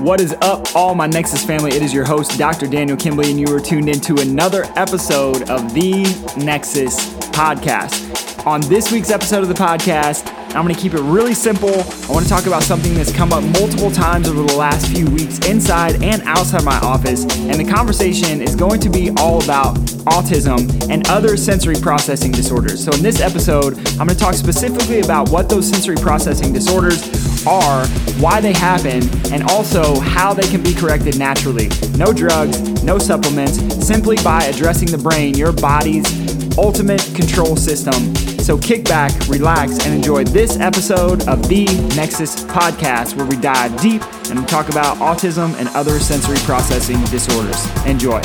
What is up, all my Nexus family? It is your host, Dr. Daniel Kimbley, and you are tuned into another episode of the Nexus Podcast. On this week's episode of the podcast, I'm going to keep it really simple. I want to talk about something that's come up multiple times over the last few weeks inside and outside my office. And the conversation is going to be all about autism and other sensory processing disorders. So, in this episode, I'm going to talk specifically about what those sensory processing disorders are, why they happen, and also how they can be corrected naturally. No drugs, no supplements, simply by addressing the brain, your body's ultimate control system. So kick back, relax, and enjoy this episode of the Nexus Podcast, where we dive deep and talk about autism and other sensory processing disorders. Enjoy.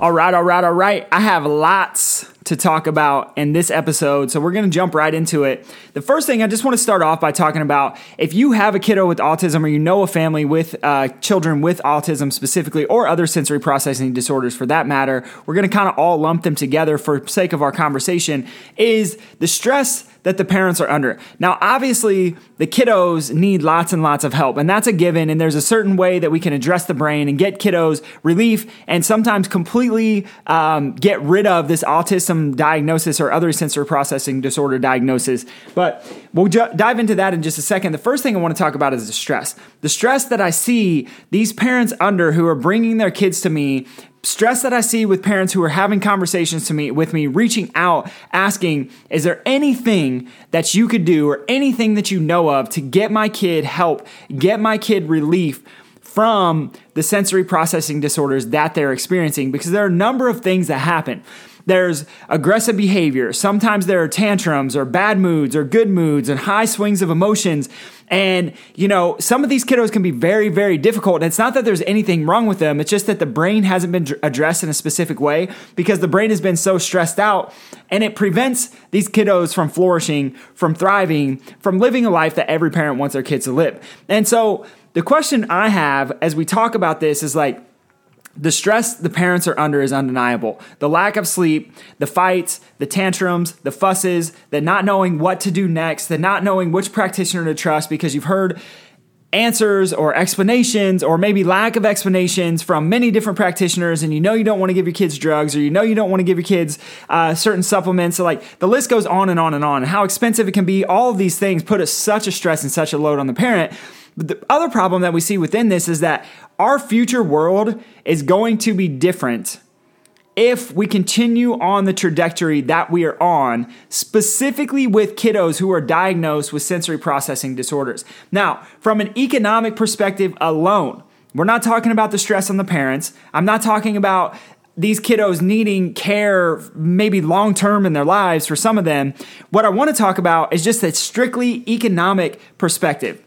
All right, all right, all right. I have lots to talk about in this episode. So we're going to jump right into it. The first thing I just want to start off by talking about if you have a kiddo with autism or you know a family with uh, children with autism specifically or other sensory processing disorders for that matter, we're going to kind of all lump them together for sake of our conversation is the stress that the parents are under. Now, obviously, the kiddos need lots and lots of help, and that's a given. And there's a certain way that we can address the brain and get kiddos relief and sometimes completely um, get rid of this autism diagnosis or other sensory processing disorder diagnosis. But we'll ju- dive into that in just a second. The first thing I want to talk about is the stress. The stress that I see these parents under who are bringing their kids to me stress that I see with parents who are having conversations to me with me, reaching out, asking, is there anything that you could do or anything that you know of to get my kid help, get my kid relief from the sensory processing disorders that they're experiencing? Because there are a number of things that happen. There's aggressive behavior. Sometimes there are tantrums or bad moods or good moods and high swings of emotions. And, you know, some of these kiddos can be very, very difficult. And it's not that there's anything wrong with them, it's just that the brain hasn't been addressed in a specific way because the brain has been so stressed out and it prevents these kiddos from flourishing, from thriving, from living a life that every parent wants their kids to live. And so the question I have as we talk about this is like, the stress the parents are under is undeniable. The lack of sleep, the fights, the tantrums, the fusses, the not knowing what to do next, the not knowing which practitioner to trust because you've heard answers or explanations or maybe lack of explanations from many different practitioners and you know you don't want to give your kids drugs or you know you don't want to give your kids uh, certain supplements. So like the list goes on and on and on. And how expensive it can be. All of these things put us such a stress and such a load on the parent but the other problem that we see within this is that our future world is going to be different if we continue on the trajectory that we are on, specifically with kiddos who are diagnosed with sensory processing disorders. Now, from an economic perspective alone, we're not talking about the stress on the parents. I'm not talking about these kiddos needing care maybe long term in their lives for some of them. What I want to talk about is just a strictly economic perspective.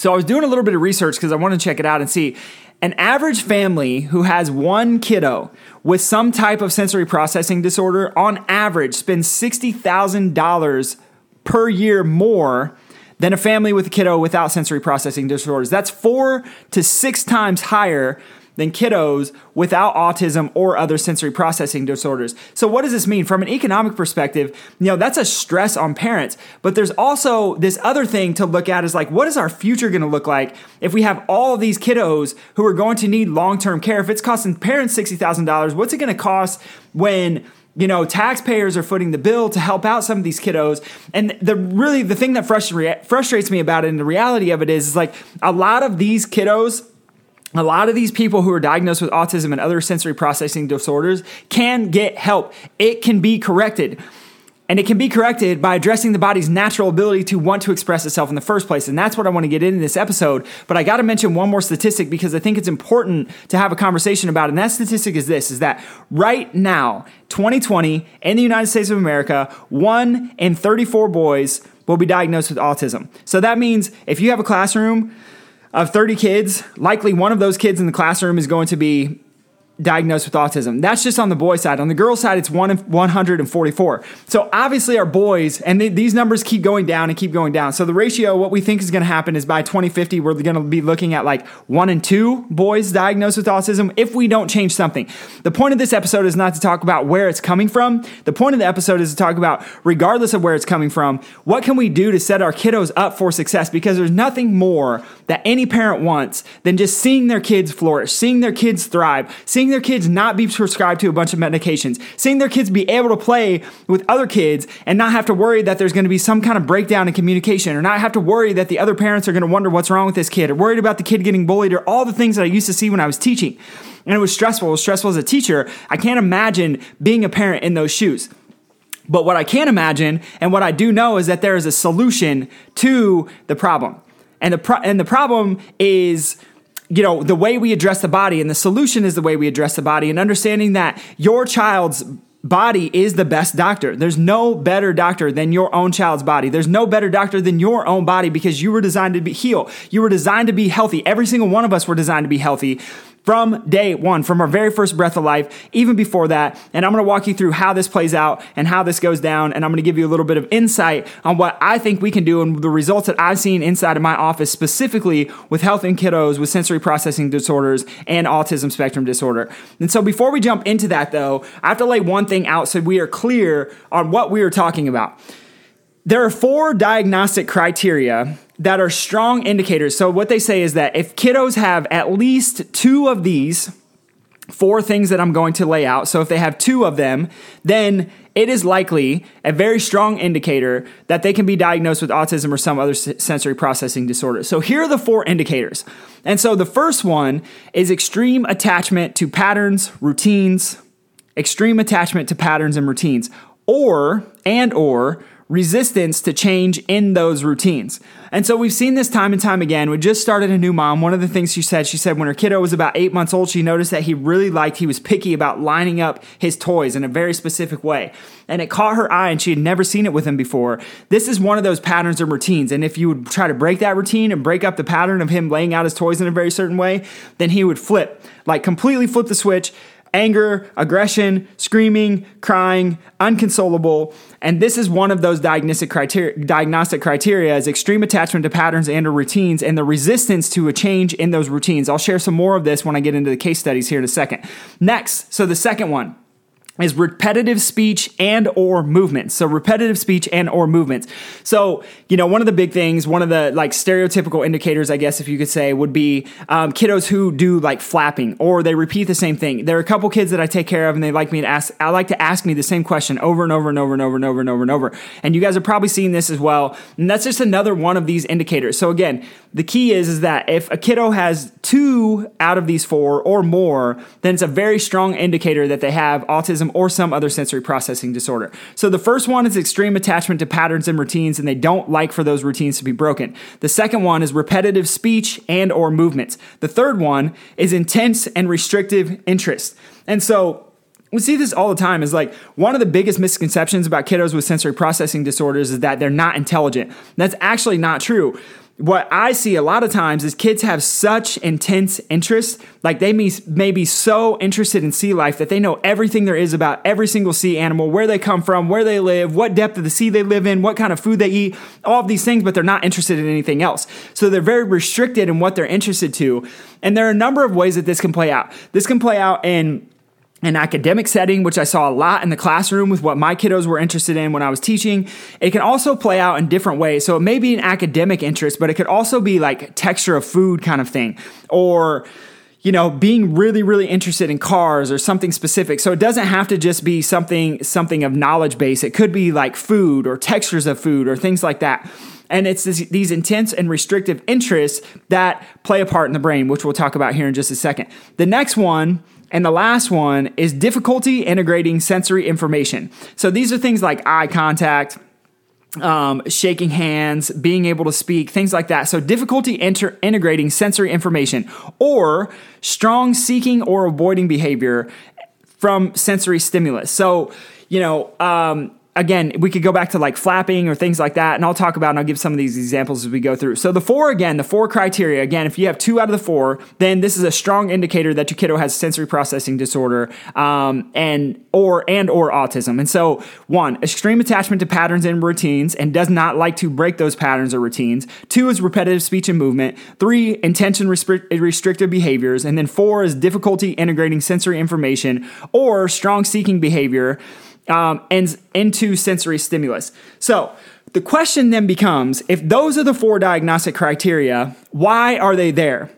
So I was doing a little bit of research because I want to check it out and see. An average family who has one kiddo with some type of sensory processing disorder, on average, spends $60,000 per year more than a family with a kiddo without sensory processing disorders. That's four to six times higher than kiddos without autism or other sensory processing disorders. So what does this mean from an economic perspective? You know, that's a stress on parents, but there's also this other thing to look at is like what is our future going to look like if we have all these kiddos who are going to need long-term care? If it's costing parents $60,000, what's it going to cost when you know taxpayers are footing the bill to help out some of these kiddos and the really the thing that frustrates me about it and the reality of it is, is like a lot of these kiddos a lot of these people who are diagnosed with autism and other sensory processing disorders can get help. It can be corrected. And it can be corrected by addressing the body's natural ability to want to express itself in the first place. And that's what I want to get in this episode. But I got to mention one more statistic because I think it's important to have a conversation about. It. And that statistic is this is that right now, 2020, in the United States of America, one in 34 boys will be diagnosed with autism. So that means if you have a classroom of 30 kids, likely one of those kids in the classroom is going to be diagnosed with autism. That's just on the boy side. On the girl side, it's one 144. So obviously, our boys, and they, these numbers keep going down and keep going down. So the ratio, what we think is going to happen is by 2050, we're going to be looking at like one and two boys diagnosed with autism if we don't change something. The point of this episode is not to talk about where it's coming from. The point of the episode is to talk about, regardless of where it's coming from, what can we do to set our kiddos up for success? Because there's nothing more that any parent wants than just seeing their kids flourish, seeing their kids thrive, seeing their kids not be prescribed to a bunch of medications, seeing their kids be able to play with other kids and not have to worry that there's going to be some kind of breakdown in communication or not have to worry that the other parents are going to wonder what's wrong with this kid or worried about the kid getting bullied or all the things that I used to see when I was teaching. And it was stressful. It was stressful as a teacher. I can't imagine being a parent in those shoes. But what I can imagine and what I do know is that there is a solution to the problem. And the pro- and the problem is you know, the way we address the body and the solution is the way we address the body and understanding that your child's body is the best doctor. There's no better doctor than your own child's body. There's no better doctor than your own body because you were designed to be healed. You were designed to be healthy. Every single one of us were designed to be healthy from day one, from our very first breath of life, even before that. And I'm going to walk you through how this plays out and how this goes down. And I'm going to give you a little bit of insight on what I think we can do and the results that I've seen inside of my office, specifically with health and kiddos with sensory processing disorders and autism spectrum disorder. And so before we jump into that, though, I have to lay one thing out so we are clear on what we are talking about. There are four diagnostic criteria that are strong indicators. So, what they say is that if kiddos have at least two of these four things that I'm going to lay out, so if they have two of them, then it is likely a very strong indicator that they can be diagnosed with autism or some other sensory processing disorder. So, here are the four indicators. And so, the first one is extreme attachment to patterns, routines, extreme attachment to patterns and routines, or and or resistance to change in those routines. And so we've seen this time and time again. We just started a new mom. One of the things she said, she said when her kiddo was about eight months old, she noticed that he really liked, he was picky about lining up his toys in a very specific way. And it caught her eye and she had never seen it with him before. This is one of those patterns and routines. And if you would try to break that routine and break up the pattern of him laying out his toys in a very certain way, then he would flip, like completely flip the switch anger, aggression, screaming, crying, unconsolable. And this is one of those diagnostic criteria, diagnostic criteria is extreme attachment to patterns and or routines and the resistance to a change in those routines. I'll share some more of this when I get into the case studies here in a second. Next, so the second one, is repetitive speech and or movements. So repetitive speech and or movements. So you know one of the big things one of the like stereotypical indicators i guess if you could say would be um, kiddos who do like flapping or they repeat the same thing. There are a couple kids that i take care of and they like me to ask i like to ask me the same question over and over and over and over and over and over and over. And you guys are probably seeing this as well. And that's just another one of these indicators. So again the key is is that if a kiddo has two out of these four or more then it's a very strong indicator that they have autism or some other sensory processing disorder. So the first one is extreme attachment to patterns and routines and they don't like for those routines to be broken. The second one is repetitive speech and or movements. The third one is intense and restrictive interest. And so we see this all the time is like one of the biggest misconceptions about kiddos with sensory processing disorders is that they're not intelligent. That's actually not true what I see a lot of times is kids have such intense interest, like they may, be so interested in sea life that they know everything there is about every single sea animal, where they come from, where they live, what depth of the sea they live in, what kind of food they eat, all of these things, but they're not interested in anything else. So they're very restricted in what they're interested to. And there are a number of ways that this can play out. This can play out in an academic setting, which I saw a lot in the classroom with what my kiddos were interested in when I was teaching. It can also play out in different ways. So it may be an academic interest, but it could also be like texture of food kind of thing or you know being really really interested in cars or something specific. So it doesn't have to just be something something of knowledge base. It could be like food or textures of food or things like that. And it's this, these intense and restrictive interests that play a part in the brain which we'll talk about here in just a second. The next one and the last one is difficulty integrating sensory information. So these are things like eye contact, um, shaking hands, being able to speak, things like that. So, difficulty enter- integrating sensory information or strong seeking or avoiding behavior from sensory stimulus. So, you know, um, again, we could go back to like flapping or things like that, and I'll talk about and I'll give some of these examples as we go through. So the four again, the four criteria again, if you have two out of the four, then this is a strong indicator that your kiddo has sensory processing disorder um, and or and or autism. And so one, extreme attachment to patterns and routines and does not like to break those patterns or routines. Two is repetitive speech and movement. Three, intention restrictive behaviors, and then four is difficulty integrating sensory information or strong seeking behavior um, and into sensory stimulus. So the question then becomes if those are the four diagnostic criteria, why are they there?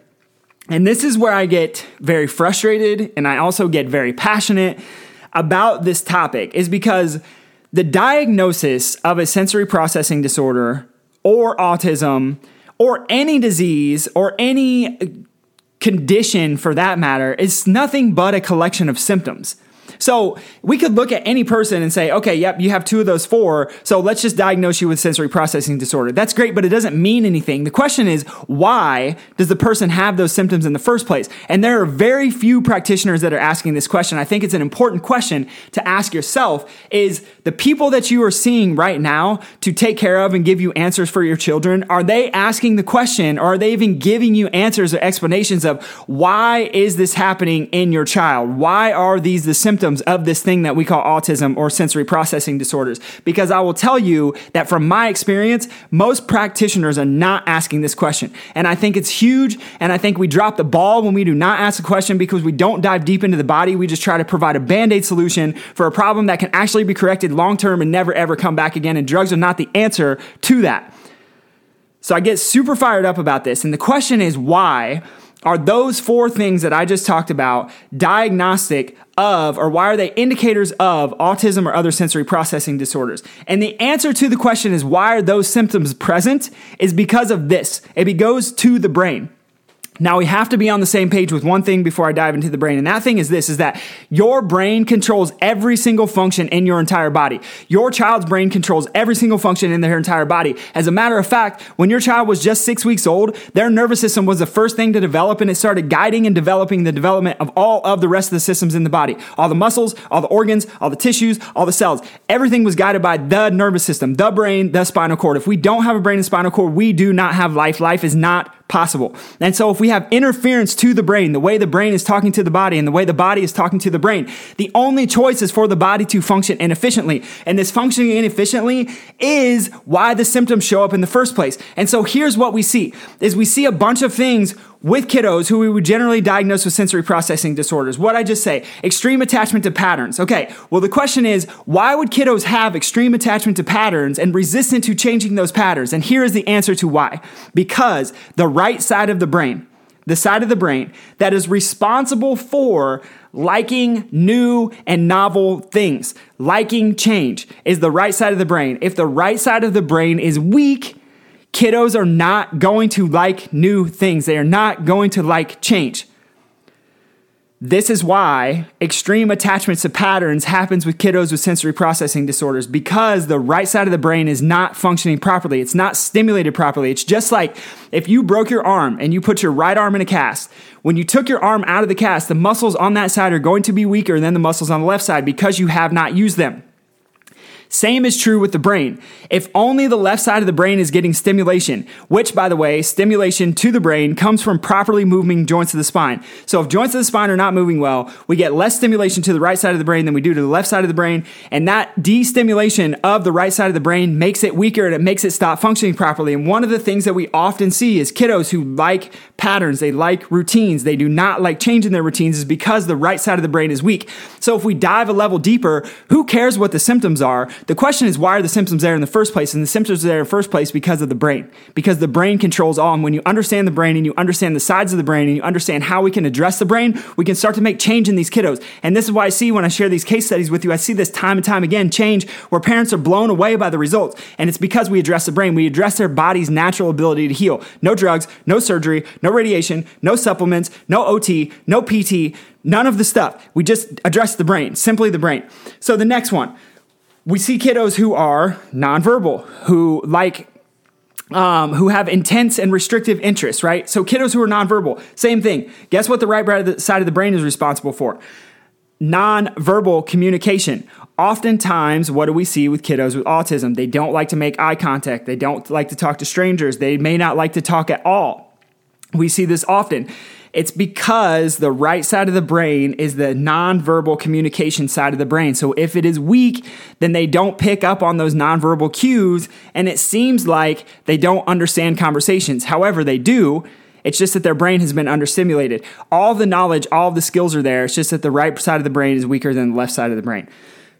And this is where I get very frustrated and I also get very passionate about this topic, is because the diagnosis of a sensory processing disorder or autism or any disease or any condition for that matter is nothing but a collection of symptoms. So we could look at any person and say, okay, yep, you have two of those four. So let's just diagnose you with sensory processing disorder. That's great, but it doesn't mean anything. The question is, why does the person have those symptoms in the first place? And there are very few practitioners that are asking this question. I think it's an important question to ask yourself is the people that you are seeing right now to take care of and give you answers for your children, are they asking the question or are they even giving you answers or explanations of why is this happening in your child? Why are these the symptoms? Symptoms of this thing that we call autism or sensory processing disorders. Because I will tell you that from my experience, most practitioners are not asking this question. And I think it's huge. And I think we drop the ball when we do not ask the question because we don't dive deep into the body. We just try to provide a band aid solution for a problem that can actually be corrected long term and never ever come back again. And drugs are not the answer to that. So I get super fired up about this. And the question is why are those four things that I just talked about diagnostic of, or why are they indicators of autism or other sensory processing disorders? And the answer to the question is why are those symptoms present is because of this. It goes to the brain. Now we have to be on the same page with one thing before I dive into the brain. And that thing is this is that your brain controls every single function in your entire body. Your child's brain controls every single function in their entire body. As a matter of fact, when your child was just 6 weeks old, their nervous system was the first thing to develop and it started guiding and developing the development of all of the rest of the systems in the body. All the muscles, all the organs, all the tissues, all the cells. Everything was guided by the nervous system, the brain, the spinal cord. If we don't have a brain and spinal cord, we do not have life. Life is not possible. And so if we have interference to the brain, the way the brain is talking to the body and the way the body is talking to the brain, the only choice is for the body to function inefficiently. And this functioning inefficiently is why the symptoms show up in the first place. And so here's what we see is we see a bunch of things with kiddos who we would generally diagnose with sensory processing disorders. What I just say? Extreme attachment to patterns. Okay, well, the question is why would kiddos have extreme attachment to patterns and resistant to changing those patterns? And here is the answer to why. Because the right side of the brain, the side of the brain that is responsible for liking new and novel things, liking change, is the right side of the brain. If the right side of the brain is weak, Kiddos are not going to like new things. They are not going to like change. This is why extreme attachments to patterns happens with kiddos with sensory processing disorders because the right side of the brain is not functioning properly. It's not stimulated properly. It's just like if you broke your arm and you put your right arm in a cast. When you took your arm out of the cast, the muscles on that side are going to be weaker than the muscles on the left side because you have not used them. Same is true with the brain. If only the left side of the brain is getting stimulation, which, by the way, stimulation to the brain comes from properly moving joints of the spine. So if joints of the spine are not moving well, we get less stimulation to the right side of the brain than we do to the left side of the brain. And that destimulation of the right side of the brain makes it weaker and it makes it stop functioning properly. And one of the things that we often see is kiddos who like patterns, they like routines, they do not like changing their routines is because the right side of the brain is weak. So if we dive a level deeper, who cares what the symptoms are? The question is, why are the symptoms there in the first place? And the symptoms are there in the first place because of the brain, because the brain controls all. And when you understand the brain and you understand the sides of the brain and you understand how we can address the brain, we can start to make change in these kiddos. And this is why I see when I share these case studies with you, I see this time and time again change where parents are blown away by the results. And it's because we address the brain, we address their body's natural ability to heal. No drugs, no surgery, no radiation, no supplements, no OT, no PT, none of the stuff. We just address the brain, simply the brain. So the next one we see kiddos who are nonverbal, who like um, who have intense and restrictive interests, right? So kiddos who are nonverbal, same thing. Guess what the right side of the brain is responsible for? nonverbal communication. Oftentimes, what do we see with kiddos with autism? They don't like to make eye contact. They don't like to talk to strangers. They may not like to talk at all. We see this often. It's because the right side of the brain is the nonverbal communication side of the brain. So if it is weak, then they don't pick up on those nonverbal cues, and it seems like they don't understand conversations. However, they do. It's just that their brain has been understimulated. All the knowledge, all the skills are there. It's just that the right side of the brain is weaker than the left side of the brain.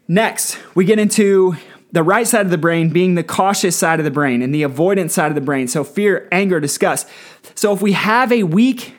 Next, we get into the right side of the brain being the cautious side of the brain and the avoidance side of the brain. So, fear, anger, disgust. So, if we have a weak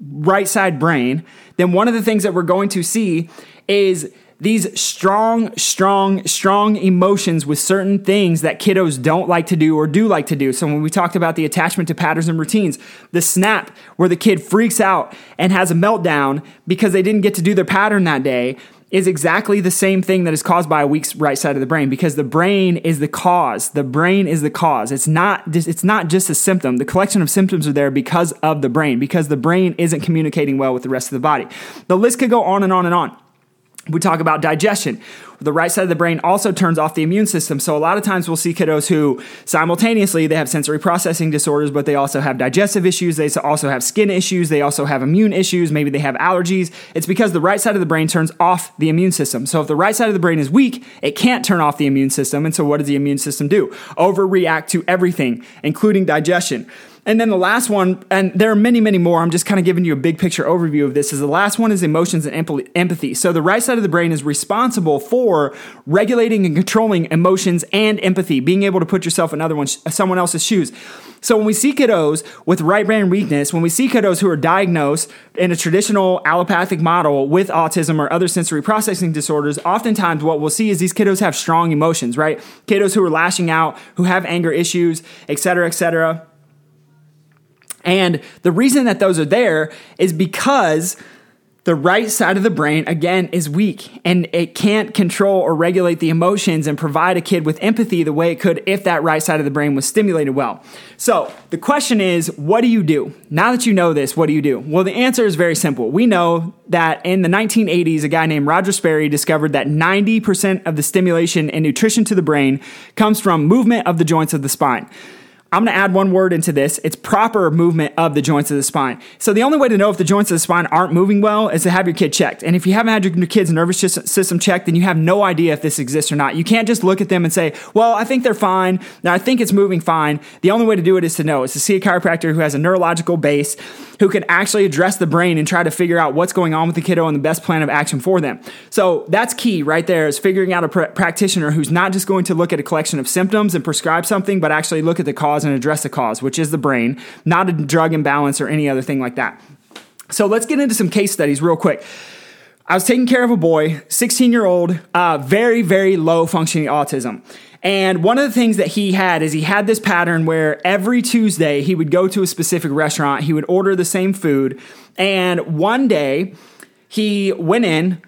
right side brain, then one of the things that we're going to see is these strong, strong, strong emotions with certain things that kiddos don't like to do or do like to do. So, when we talked about the attachment to patterns and routines, the snap where the kid freaks out and has a meltdown because they didn't get to do their pattern that day, is exactly the same thing that is caused by a weak right side of the brain because the brain is the cause. The brain is the cause. It's not it's not just a symptom. The collection of symptoms are there because of the brain because the brain isn't communicating well with the rest of the body. The list could go on and on and on. We talk about digestion. The right side of the brain also turns off the immune system. So a lot of times we'll see kiddos who simultaneously they have sensory processing disorders, but they also have digestive issues. They also have skin issues. They also have immune issues. Maybe they have allergies. It's because the right side of the brain turns off the immune system. So if the right side of the brain is weak, it can't turn off the immune system. And so what does the immune system do? Overreact to everything, including digestion. And then the last one, and there are many, many more. I'm just kind of giving you a big picture overview of this. Is the last one is emotions and empathy. So the right side of the brain is responsible for regulating and controlling emotions and empathy, being able to put yourself in other one, someone else's shoes. So when we see kiddos with right brain weakness, when we see kiddos who are diagnosed in a traditional allopathic model with autism or other sensory processing disorders, oftentimes what we'll see is these kiddos have strong emotions, right? Kiddos who are lashing out, who have anger issues, et cetera, et cetera. And the reason that those are there is because the right side of the brain, again, is weak and it can't control or regulate the emotions and provide a kid with empathy the way it could if that right side of the brain was stimulated well. So the question is, what do you do? Now that you know this, what do you do? Well, the answer is very simple. We know that in the 1980s, a guy named Roger Sperry discovered that 90% of the stimulation and nutrition to the brain comes from movement of the joints of the spine. I'm going to add one word into this. It's proper movement of the joints of the spine. So the only way to know if the joints of the spine aren't moving well is to have your kid checked. And if you haven't had your kid's nervous system checked, then you have no idea if this exists or not. You can't just look at them and say, well, I think they're fine. Now I think it's moving fine. The only way to do it is to know, is to see a chiropractor who has a neurological base, who can actually address the brain and try to figure out what's going on with the kiddo and the best plan of action for them. So that's key right there is figuring out a pr- practitioner who's not just going to look at a collection of symptoms and prescribe something, but actually look at the cause and address the cause, which is the brain, not a drug imbalance or any other thing like that. So let's get into some case studies real quick. I was taking care of a boy, 16 year old, uh, very, very low functioning autism. And one of the things that he had is he had this pattern where every Tuesday he would go to a specific restaurant, he would order the same food. And one day he went in,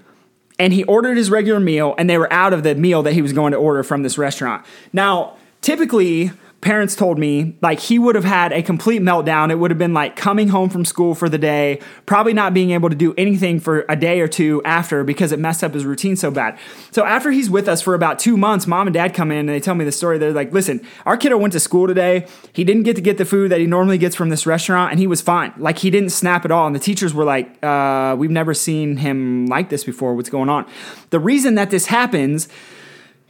and he ordered his regular meal and they were out of the meal that he was going to order from this restaurant. Now, typically parents told me like he would have had a complete meltdown. It would have been like coming home from school for the day, probably not being able to do anything for a day or two after because it messed up his routine so bad. So after he's with us for about two months, mom and dad come in and they tell me the story. They're like, listen, our kiddo went to school today. He didn't get to get the food that he normally gets from this restaurant and he was fine. Like he didn't snap at all. And the teachers were like, uh, we've never seen him like this before. What's going on? The reason that this happens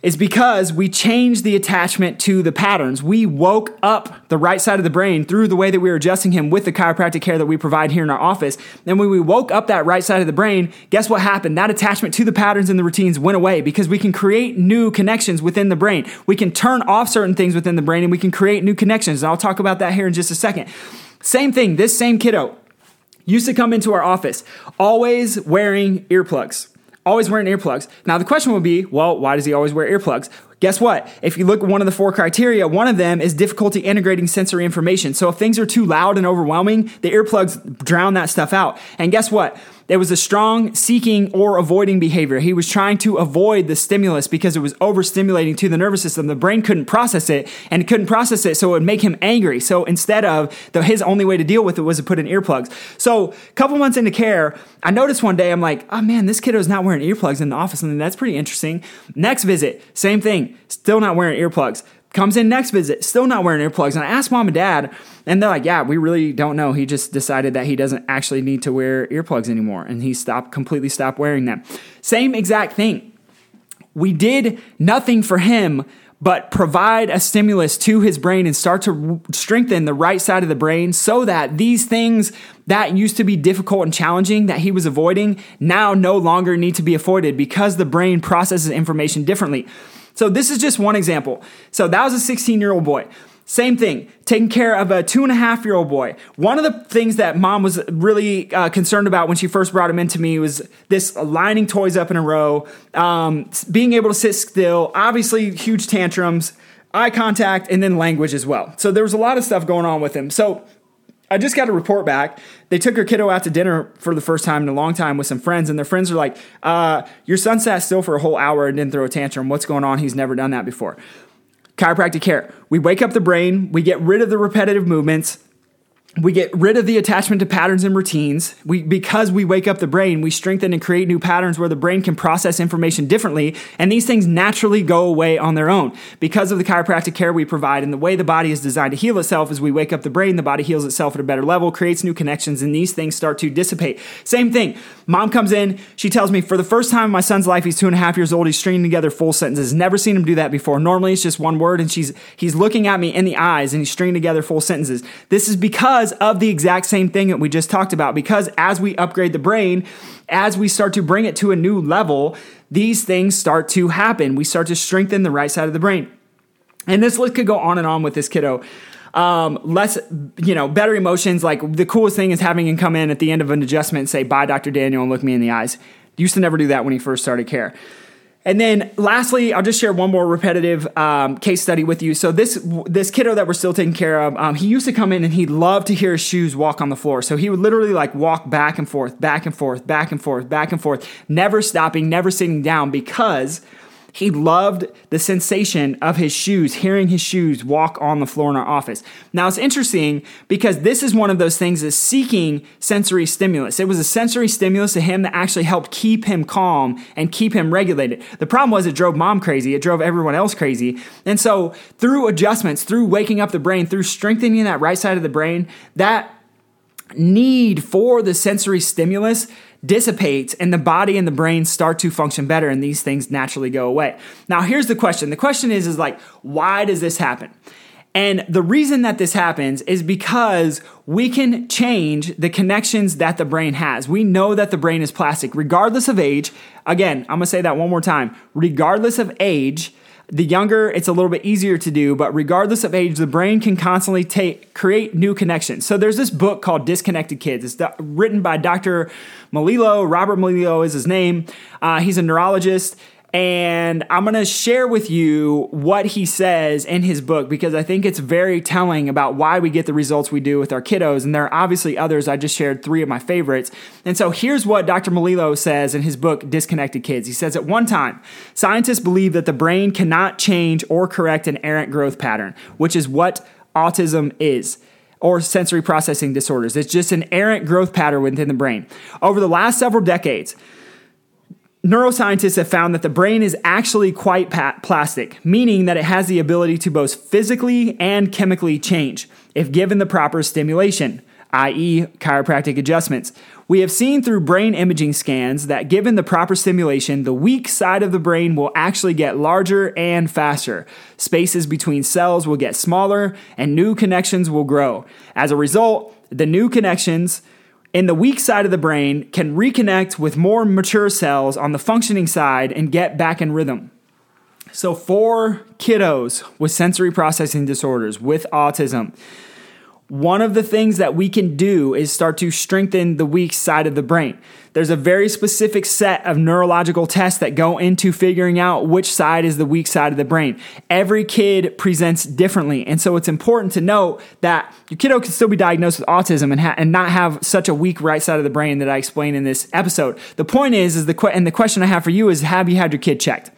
is because we changed the attachment to the patterns. We woke up the right side of the brain through the way that we were adjusting him with the chiropractic care that we provide here in our office. And when we woke up that right side of the brain, guess what happened? That attachment to the patterns and the routines went away because we can create new connections within the brain. We can turn off certain things within the brain and we can create new connections. And I'll talk about that here in just a second. Same thing, this same kiddo used to come into our office always wearing earplugs always wearing earplugs. Now, the question would be, well, why does he always wear earplugs? Guess what? If you look at one of the four criteria, one of them is difficulty integrating sensory information. So if things are too loud and overwhelming, the earplugs drown that stuff out. And guess what? It was a strong seeking or avoiding behavior. He was trying to avoid the stimulus because it was overstimulating to the nervous system. The brain couldn't process it and it couldn't process it, so it would make him angry. So instead of the, his only way to deal with it was to put in earplugs. So a couple months into care, I noticed one day I'm like, oh man, this kiddo's not wearing earplugs in the office, and that's pretty interesting. Next visit, same thing, still not wearing earplugs. Comes in next visit, still not wearing earplugs. And I asked mom and dad, and they're like, yeah, we really don't know. He just decided that he doesn't actually need to wear earplugs anymore. And he stopped, completely stopped wearing them. Same exact thing. We did nothing for him but provide a stimulus to his brain and start to strengthen the right side of the brain so that these things that used to be difficult and challenging that he was avoiding now no longer need to be avoided because the brain processes information differently. So this is just one example. So that was a 16 year old boy. Same thing, taking care of a two and a half year old boy. One of the things that mom was really uh, concerned about when she first brought him into me was this lining toys up in a row, um, being able to sit still, obviously, huge tantrums, eye contact, and then language as well. So there was a lot of stuff going on with him. So I just got a report back. They took her kiddo out to dinner for the first time in a long time with some friends, and their friends are like, uh, Your son sat still for a whole hour and didn't throw a tantrum. What's going on? He's never done that before. Chiropractic care. We wake up the brain, we get rid of the repetitive movements, we get rid of the attachment to patterns and routines. We, because we wake up the brain, we strengthen and create new patterns where the brain can process information differently, and these things naturally go away on their own. Because of the chiropractic care we provide and the way the body is designed to heal itself, as we wake up the brain, the body heals itself at a better level, creates new connections, and these things start to dissipate. Same thing. Mom comes in, she tells me, for the first time in my son's life, he's two and a half years old, he's stringing together full sentences. Never seen him do that before. Normally it's just one word, and she's he's looking at me in the eyes and he's stringing together full sentences. This is because of the exact same thing that we just talked about. Because as we upgrade the brain, as we start to bring it to a new level, these things start to happen. We start to strengthen the right side of the brain. And this list could go on and on with this kiddo. Um, less, you know, better emotions. Like the coolest thing is having him come in at the end of an adjustment and say, bye, Dr. Daniel, and look me in the eyes. Used to never do that when he first started care. And then lastly, I'll just share one more repetitive um, case study with you. So this this kiddo that we're still taking care of, um, he used to come in and he'd love to hear his shoes walk on the floor. So he would literally like walk back and forth, back and forth, back and forth, back and forth, never stopping, never sitting down because he loved the sensation of his shoes, hearing his shoes walk on the floor in our office. Now it's interesting because this is one of those things that's seeking sensory stimulus. It was a sensory stimulus to him that actually helped keep him calm and keep him regulated. The problem was it drove mom crazy, it drove everyone else crazy. And so through adjustments, through waking up the brain, through strengthening that right side of the brain, that need for the sensory stimulus dissipates and the body and the brain start to function better and these things naturally go away. Now here's the question. The question is is like why does this happen? And the reason that this happens is because we can change the connections that the brain has. We know that the brain is plastic regardless of age. Again, I'm going to say that one more time. Regardless of age, the younger, it's a little bit easier to do, but regardless of age, the brain can constantly take create new connections. So there's this book called Disconnected Kids. It's do- written by Dr. Melillo. Robert Melillo is his name. Uh, he's a neurologist. And I'm going to share with you what he says in his book because I think it's very telling about why we get the results we do with our kiddos. And there are obviously others. I just shared three of my favorites. And so here's what Dr. Melillo says in his book, Disconnected Kids. He says, At one time, scientists believed that the brain cannot change or correct an errant growth pattern, which is what autism is or sensory processing disorders. It's just an errant growth pattern within the brain. Over the last several decades, neuroscientists have found that the brain is actually quite plastic, meaning that it has the ability to both physically and chemically change if given the proper stimulation, i.e., chiropractic adjustments. We have seen through brain imaging scans that given the proper stimulation, the weak side of the brain will actually get larger and faster. Spaces between cells will get smaller and new connections will grow. As a result, the new connections in the weak side of the brain can reconnect with more mature cells on the functioning side and get back in rhythm. So, for kiddos with sensory processing disorders, with autism, one of the things that we can do is start to strengthen the weak side of the brain. There's a very specific set of neurological tests that go into figuring out which side is the weak side of the brain. Every kid presents differently. And so it's important to note that your kiddo can still be diagnosed with autism and, ha- and not have such a weak right side of the brain that I explained in this episode. The point is, is the que- and the question I have for you is have you had your kid checked?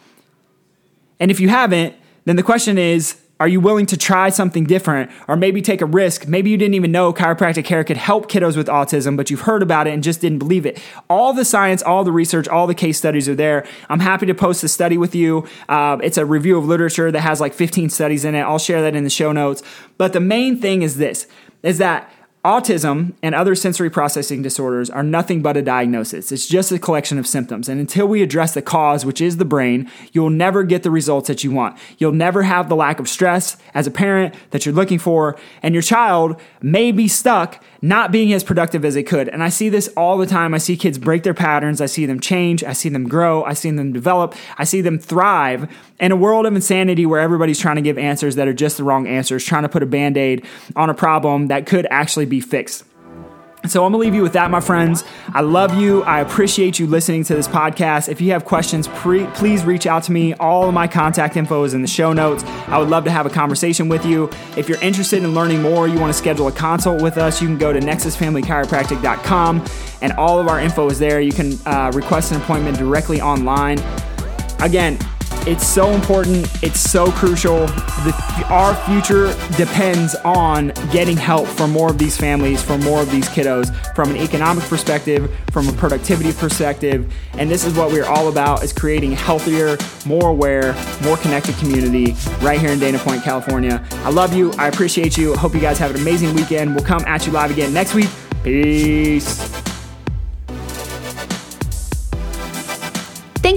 And if you haven't, then the question is, are you willing to try something different or maybe take a risk? Maybe you didn't even know chiropractic care could help kiddos with autism, but you've heard about it and just didn't believe it. All the science, all the research, all the case studies are there. I'm happy to post a study with you. Uh, it's a review of literature that has like 15 studies in it. I'll share that in the show notes. But the main thing is this, is that Autism and other sensory processing disorders are nothing but a diagnosis. It's just a collection of symptoms. And until we address the cause, which is the brain, you'll never get the results that you want. You'll never have the lack of stress as a parent that you're looking for. And your child may be stuck not being as productive as they could. And I see this all the time. I see kids break their patterns. I see them change. I see them grow. I see them develop. I see them thrive in a world of insanity where everybody's trying to give answers that are just the wrong answers, trying to put a band aid on a problem that could actually be fixed. So I'm gonna leave you with that, my friends. I love you. I appreciate you listening to this podcast. If you have questions, pre- please reach out to me. All of my contact info is in the show notes. I would love to have a conversation with you. If you're interested in learning more, you want to schedule a consult with us, you can go to nexusfamilychiropractic.com, and all of our info is there. You can uh, request an appointment directly online. Again, it's so important. It's so crucial. The, our future depends on getting help for more of these families, for more of these kiddos, from an economic perspective, from a productivity perspective. And this is what we're all about: is creating healthier, more aware, more connected community right here in Dana Point, California. I love you. I appreciate you. Hope you guys have an amazing weekend. We'll come at you live again next week. Peace.